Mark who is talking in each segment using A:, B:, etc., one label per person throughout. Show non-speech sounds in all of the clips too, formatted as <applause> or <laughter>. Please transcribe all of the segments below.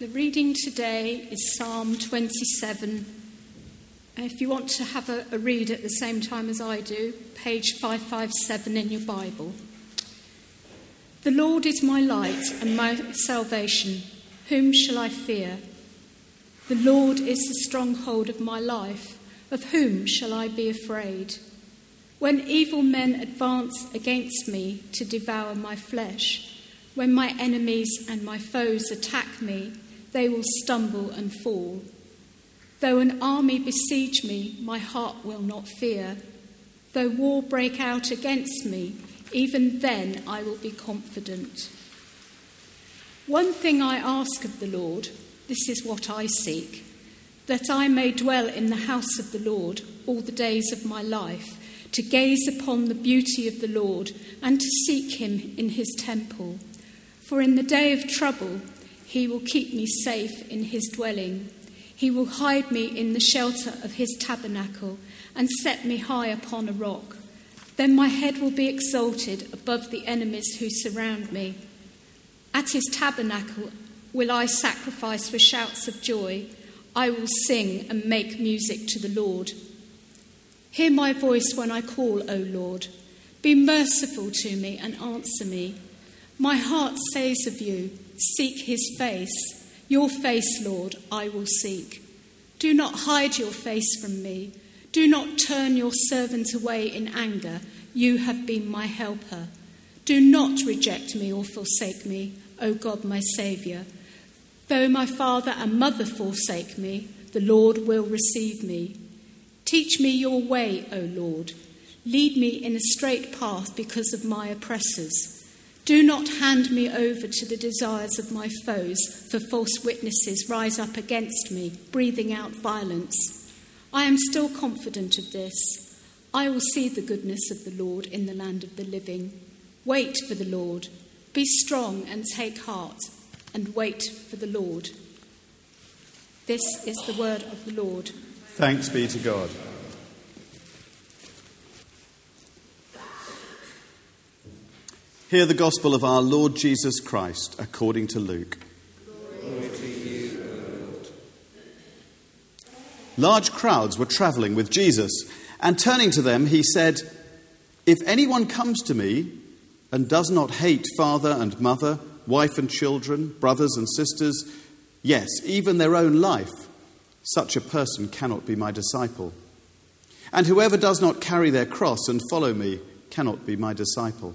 A: The reading today is Psalm 27. If you want to have a, a, read at the same time as I do, page 557 in your Bible. The Lord is my light and my salvation. Whom shall I fear? The Lord is the stronghold of my life. Of whom shall I be afraid? When evil men advance against me to devour my flesh, when my enemies and my foes attack me, they will stumble and fall. Though an army besiege me, my heart will not fear. Though war break out against me, even then I will be confident. One thing I ask of the Lord, this is what I seek, that I may dwell in the house of the Lord all the days of my life, to gaze upon the beauty of the Lord and to seek him in his temple. For in the day of trouble, he will keep me safe in his dwelling. He will hide me in the shelter of his tabernacle and set me high upon a rock. Then my head will be exalted above the enemies who surround me. At his tabernacle will I sacrifice with shouts of joy. I will sing and make music to the Lord. Hear my voice when I call, O Lord. Be merciful to me and answer me. My heart says of you, Seek his face. Your face, Lord, I will seek. Do not hide your face from me. Do not turn your servant away in anger. You have been my helper. Do not reject me or forsake me, O God, my Saviour. Though my father and mother forsake me, the Lord will receive me. Teach me your way, O Lord. Lead me in a straight path because of my oppressors. Do not hand me over to the desires of my foes, for false witnesses rise up against me, breathing out violence. I am still confident of this. I will see the goodness of the Lord in the land of the living. Wait for the Lord. Be strong and take heart, and wait for the Lord. This is the word of the Lord.
B: Thanks be to God. Hear the gospel of our Lord Jesus Christ according to Luke. Large crowds were traveling with Jesus, and turning to them, he said, If anyone comes to me and does not hate father and mother, wife and children, brothers and sisters, yes, even their own life, such a person cannot be my disciple. And whoever does not carry their cross and follow me cannot be my disciple.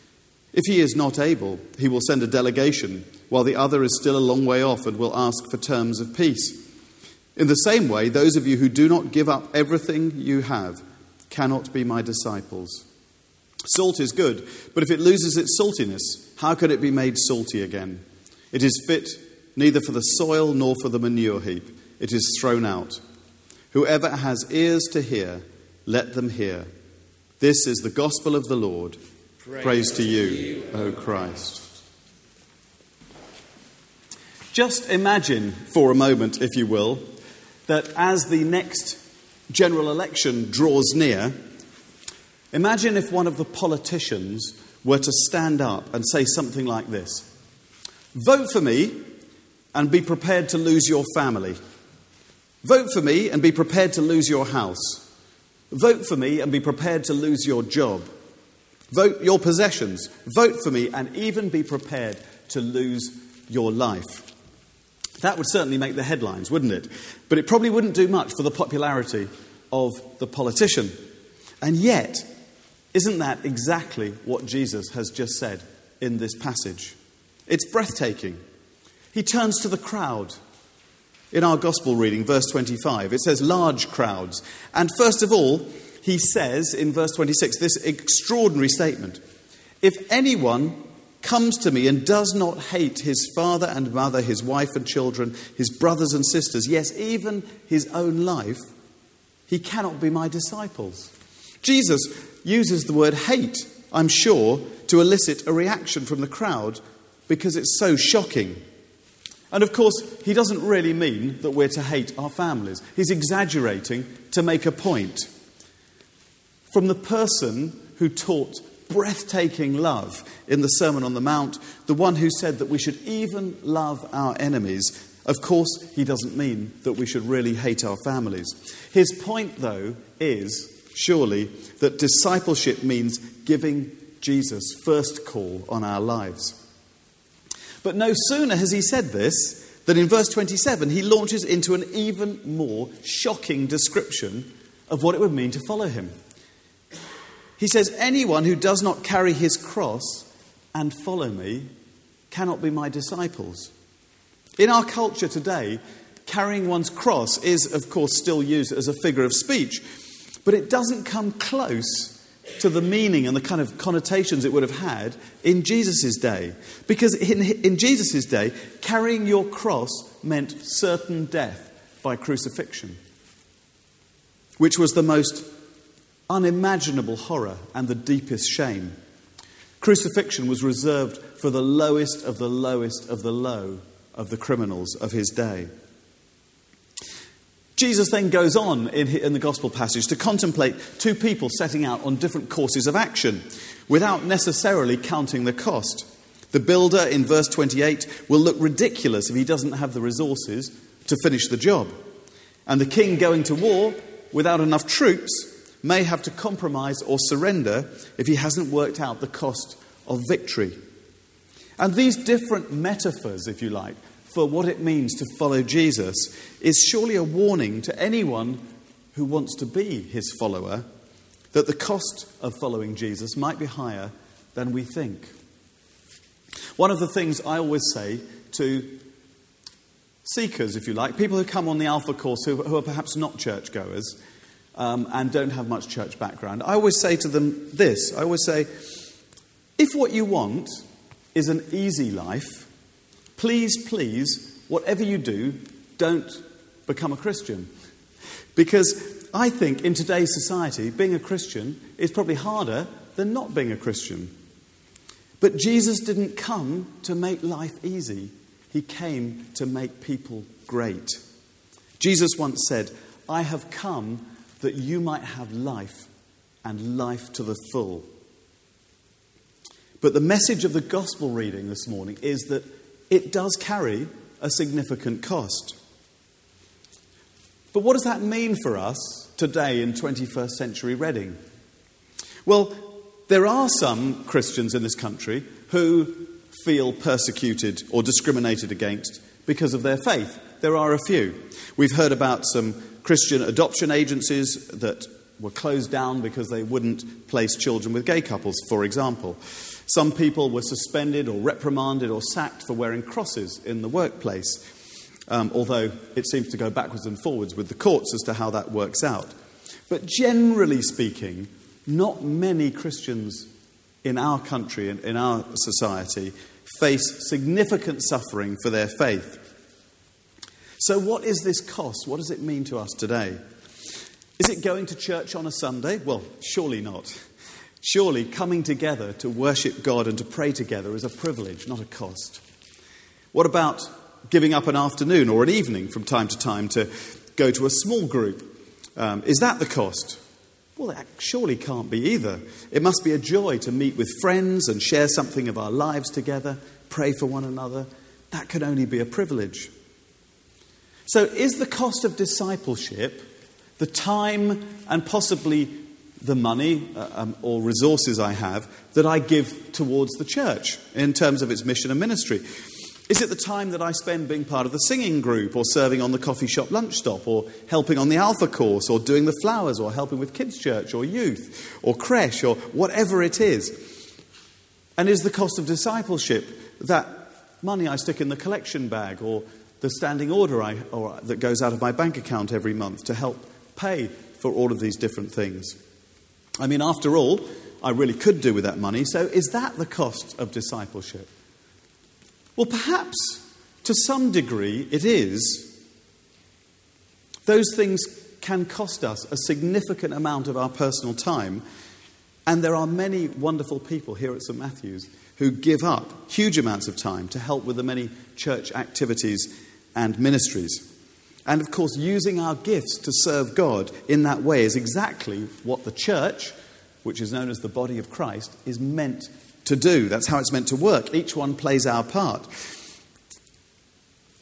B: If he is not able, he will send a delegation, while the other is still a long way off and will ask for terms of peace. In the same way, those of you who do not give up everything you have cannot be my disciples. Salt is good, but if it loses its saltiness, how could it be made salty again? It is fit neither for the soil nor for the manure heap. It is thrown out. Whoever has ears to hear, let them hear. This is the gospel of the Lord. Praise, Praise to you, O Christ. Just imagine for a moment, if you will, that as the next general election draws near, imagine if one of the politicians were to stand up and say something like this Vote for me and be prepared to lose your family. Vote for me and be prepared to lose your house. Vote for me and be prepared to lose your job. Vote your possessions. Vote for me and even be prepared to lose your life. That would certainly make the headlines, wouldn't it? But it probably wouldn't do much for the popularity of the politician. And yet, isn't that exactly what Jesus has just said in this passage? It's breathtaking. He turns to the crowd. In our gospel reading, verse 25, it says large crowds. And first of all, he says in verse 26 this extraordinary statement If anyone comes to me and does not hate his father and mother, his wife and children, his brothers and sisters, yes, even his own life, he cannot be my disciples. Jesus uses the word hate, I'm sure, to elicit a reaction from the crowd because it's so shocking. And of course, he doesn't really mean that we're to hate our families. He's exaggerating to make a point. From the person who taught breathtaking love in the Sermon on the Mount, the one who said that we should even love our enemies, of course, he doesn't mean that we should really hate our families. His point, though, is surely that discipleship means giving Jesus first call on our lives. But no sooner has he said this than in verse 27 he launches into an even more shocking description of what it would mean to follow him. He says, Anyone who does not carry his cross and follow me cannot be my disciples. In our culture today, carrying one's cross is, of course, still used as a figure of speech, but it doesn't come close to the meaning and the kind of connotations it would have had in Jesus' day. Because in, in Jesus' day, carrying your cross meant certain death by crucifixion, which was the most unimaginable horror and the deepest shame. Crucifixion was reserved for the lowest of the lowest of the low of the criminals of his day. Jesus then goes on in, the gospel passage to contemplate two people setting out on different courses of action without necessarily counting the cost. The builder in verse 28 will look ridiculous if he doesn't have the resources to finish the job. And the king going to war without enough troops may have to compromise or surrender if he hasn't worked out the cost of victory. And these different metaphors, if you like, for what it means to follow Jesus is surely a warning to anyone who wants to be his follower that the cost of following Jesus might be higher than we think. One of the things I always say to seekers, if you like, people who come on the Alpha course who, who are perhaps not churchgoers, um, and don't have much church background, I always say to them this I always say, if what you want is an easy life, please, please, whatever you do, don't become a Christian. Because I think in today's society, being a Christian is probably harder than not being a Christian. But Jesus didn't come to make life easy, He came to make people great. Jesus once said, I have come that you might have life and life to the full. But the message of the gospel reading this morning is that it does carry a significant cost. But what does that mean for us today in 21st century Reading? Well, there are some Christians in this country who feel persecuted or discriminated against because of their faith. There are a few. We've heard about some Christian adoption agencies that were closed down because they wouldn't place children with gay couples, for example. Some people were suspended or reprimanded or sacked for wearing crosses in the workplace, um, although it seems to go backwards and forwards with the courts as to how that works out. But generally speaking, not many Christians in our country and in our society face significant suffering for their faith. So, what is this cost? What does it mean to us today? Is it going to church on a Sunday? Well, surely not. Surely coming together to worship God and to pray together is a privilege, not a cost. What about giving up an afternoon or an evening from time to time to go to a small group? Um, is that the cost? Well, that surely can't be either. It must be a joy to meet with friends and share something of our lives together, pray for one another. That can only be a privilege. So, is the cost of discipleship the time and possibly the money uh, um, or resources I have that I give towards the church in terms of its mission and ministry? Is it the time that I spend being part of the singing group or serving on the coffee shop lunch stop or helping on the Alpha course or doing the flowers or helping with kids' church or youth or creche or whatever it is? And is the cost of discipleship that money I stick in the collection bag or the standing order I, or, that goes out of my bank account every month to help pay for all of these different things. I mean, after all, I really could do with that money. So, is that the cost of discipleship? Well, perhaps to some degree it is. Those things can cost us a significant amount of our personal time, and there are many wonderful people here at St. Matthew's who give up huge amounts of time to help with the many church activities and ministries. And of course, using our gifts to serve God in that way is exactly what the church, which is known as the body of Christ, is meant to do. That's how it's meant to work. Each one plays our part.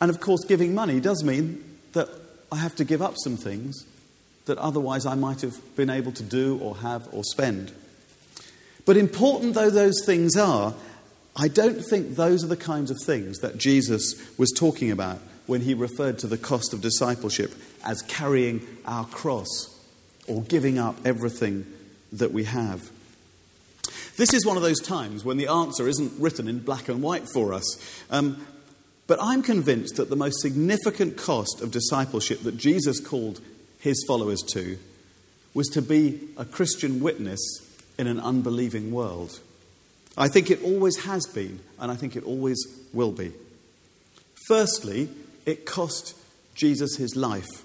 B: And of course, giving money does mean that I have to give up some things that otherwise I might have been able to do or have or spend. But important though those things are, I don't think those are the kinds of things that Jesus was talking about when he referred to the cost of discipleship as carrying our cross or giving up everything that we have. This is one of those times when the answer isn't written in black and white for us. Um, but I'm convinced that the most significant cost of discipleship that Jesus called his followers to was to be a Christian witness in an unbelieving world. I think it always has been, and I think it always will be. Firstly, it cost Jesus his life.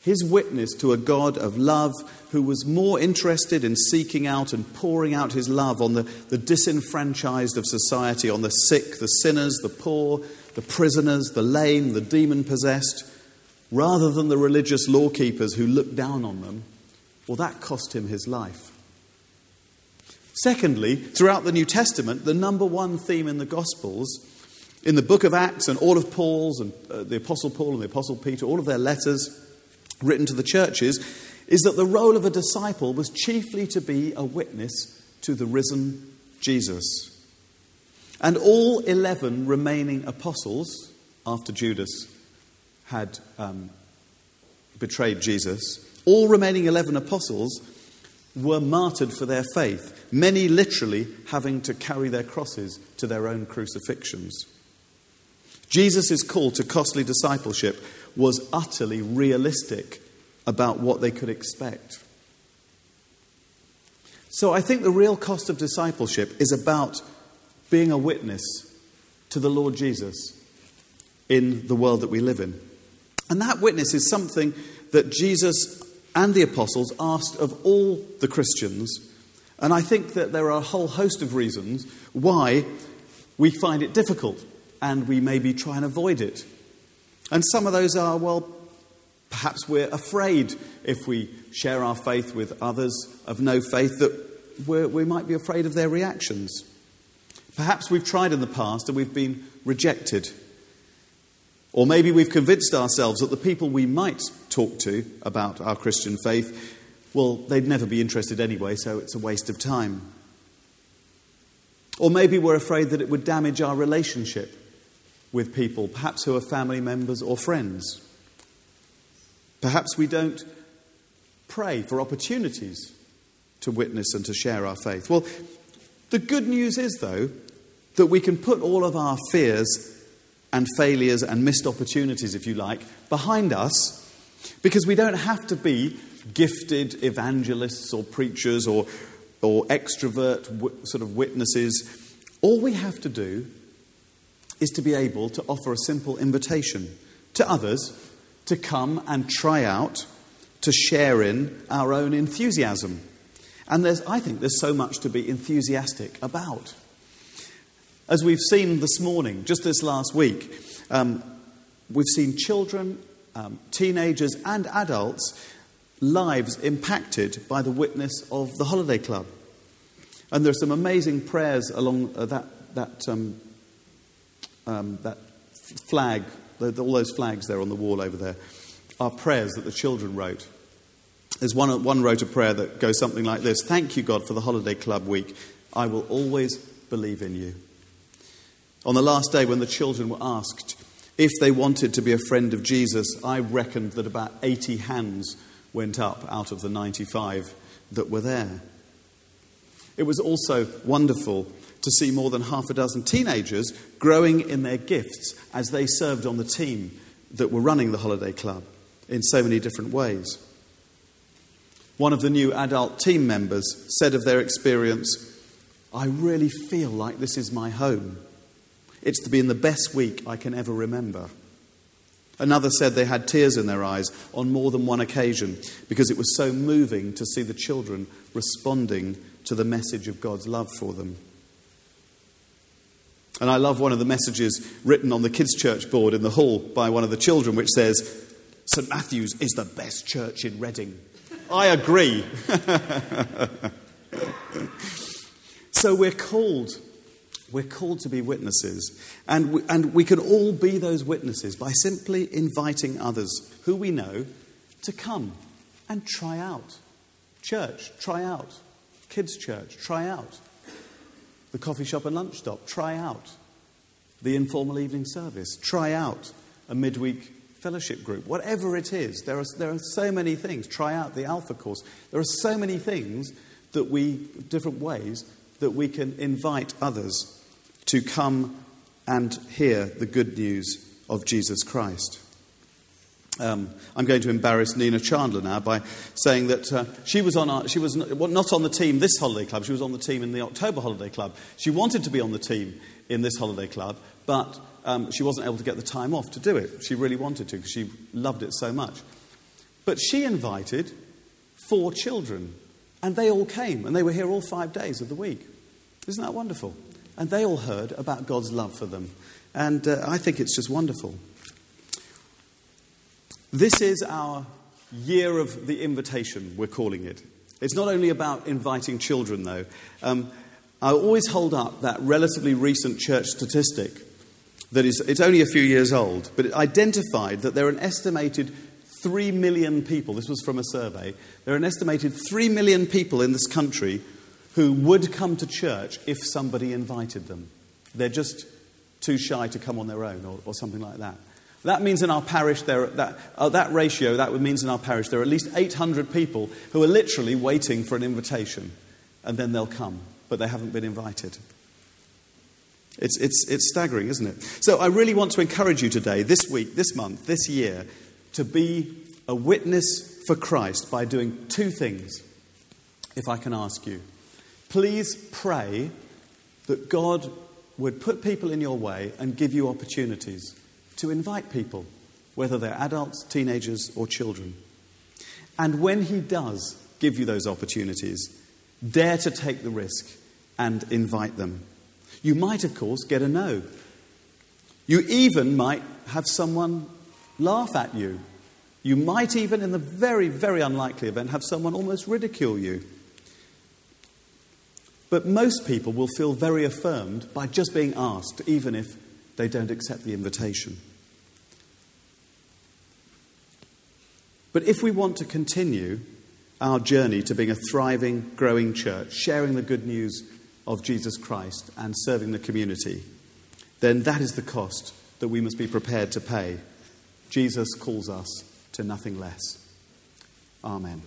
B: His witness to a God of love who was more interested in seeking out and pouring out his love on the, the disenfranchised of society, on the sick, the sinners, the poor, the prisoners, the lame, the demon possessed, rather than the religious law keepers who looked down on them, well, that cost him his life. Secondly, throughout the New Testament, the number one theme in the Gospels, in the book of Acts and all of Paul's and uh, the Apostle Paul and the Apostle Peter, all of their letters written to the churches, is that the role of a disciple was chiefly to be a witness to the risen Jesus. And all 11 remaining apostles, after Judas had um, betrayed Jesus, all remaining 11 apostles were martyred for their faith, many literally having to carry their crosses to their own crucifixions. Jesus' call to costly discipleship was utterly realistic about what they could expect. So I think the real cost of discipleship is about being a witness to the Lord Jesus in the world that we live in. And that witness is something that Jesus and the apostles asked of all the Christians. And I think that there are a whole host of reasons why we find it difficult and we maybe try and avoid it. And some of those are, well, perhaps we're afraid if we share our faith with others of no faith that we might be afraid of their reactions. Perhaps we've tried in the past and we've been rejected. Or maybe we've convinced ourselves that the people we might talk to about our Christian faith, well, they'd never be interested anyway, so it's a waste of time. Or maybe we're afraid that it would damage our relationship with people, perhaps who are family members or friends. Perhaps we don't pray for opportunities to witness and to share our faith. Well, the good news is, though, that we can put all of our fears and failures and missed opportunities, if you like, behind us because we don't have to be gifted evangelists or preachers or, or extrovert w- sort of witnesses. All we have to do is to be able to offer a simple invitation to others to come and try out, to share in our own enthusiasm. And there's, I think there's so much to be enthusiastic about. As we've seen this morning, just this last week, um, we've seen children, um, teenagers, and adults' lives impacted by the witness of the Holiday Club. And there are some amazing prayers along uh, that, that, um, um that flag, all those flags there on the wall over there, are prayers that the children wrote. There's one, one wrote a prayer that goes something like this Thank you, God, for the Holiday Club week. I will always believe in you. On the last day, when the children were asked if they wanted to be a friend of Jesus, I reckoned that about 80 hands went up out of the 95 that were there. It was also wonderful to see more than half a dozen teenagers growing in their gifts as they served on the team that were running the holiday club in so many different ways. One of the new adult team members said of their experience, I really feel like this is my home. It's to be in the best week I can ever remember. Another said they had tears in their eyes on more than one occasion because it was so moving to see the children responding to the message of God's love for them. And I love one of the messages written on the kids' church board in the hall by one of the children, which says, St. Matthew's is the best church in Reading. I agree. <laughs> so we're called. We're called to be witnesses. And we, and we can all be those witnesses by simply inviting others who we know to come and try out. Church, try out. Kids' church, try out. The coffee shop and lunch stop, try out. The informal evening service, try out. A midweek fellowship group, whatever it is. There are, there are so many things. Try out the Alpha course. There are so many things that we, different ways, that we can invite others to come and hear the good news of Jesus Christ. Um, I'm going to embarrass Nina Chandler now by saying that uh, she was, on our, she was not on the team this holiday club, she was on the team in the October holiday club. She wanted to be on the team in this holiday club, but um, she wasn't able to get the time off to do it. She really wanted to because she loved it so much. But she invited four children, and they all came, and they were here all five days of the week. Isn't that wonderful? And they all heard about God's love for them. And uh, I think it's just wonderful. This is our year of the invitation, we're calling it. It's not only about inviting children, though. Um, I always hold up that relatively recent church statistic that is, it's only a few years old, but it identified that there are an estimated 3 million people, this was from a survey, there are an estimated 3 million people in this country who would come to church if somebody invited them. They're just too shy to come on their own or, or something like that. That means in our parish, there, that, uh, that ratio, that means in our parish, there are at least 800 people who are literally waiting for an invitation, and then they'll come, but they haven't been invited. It's, it's, it's staggering, isn't it? So I really want to encourage you today, this week, this month, this year, to be a witness for Christ by doing two things, if I can ask you. Please pray that God would put people in your way and give you opportunities to invite people, whether they're adults, teenagers, or children. And when He does give you those opportunities, dare to take the risk and invite them. You might, of course, get a no. You even might have someone laugh at you. You might even, in the very, very unlikely event, have someone almost ridicule you. But most people will feel very affirmed by just being asked, even if they don't accept the invitation. But if we want to continue our journey to being a thriving, growing church, sharing the good news of Jesus Christ and serving the community, then that is the cost that we must be prepared to pay. Jesus calls us to nothing less. Amen.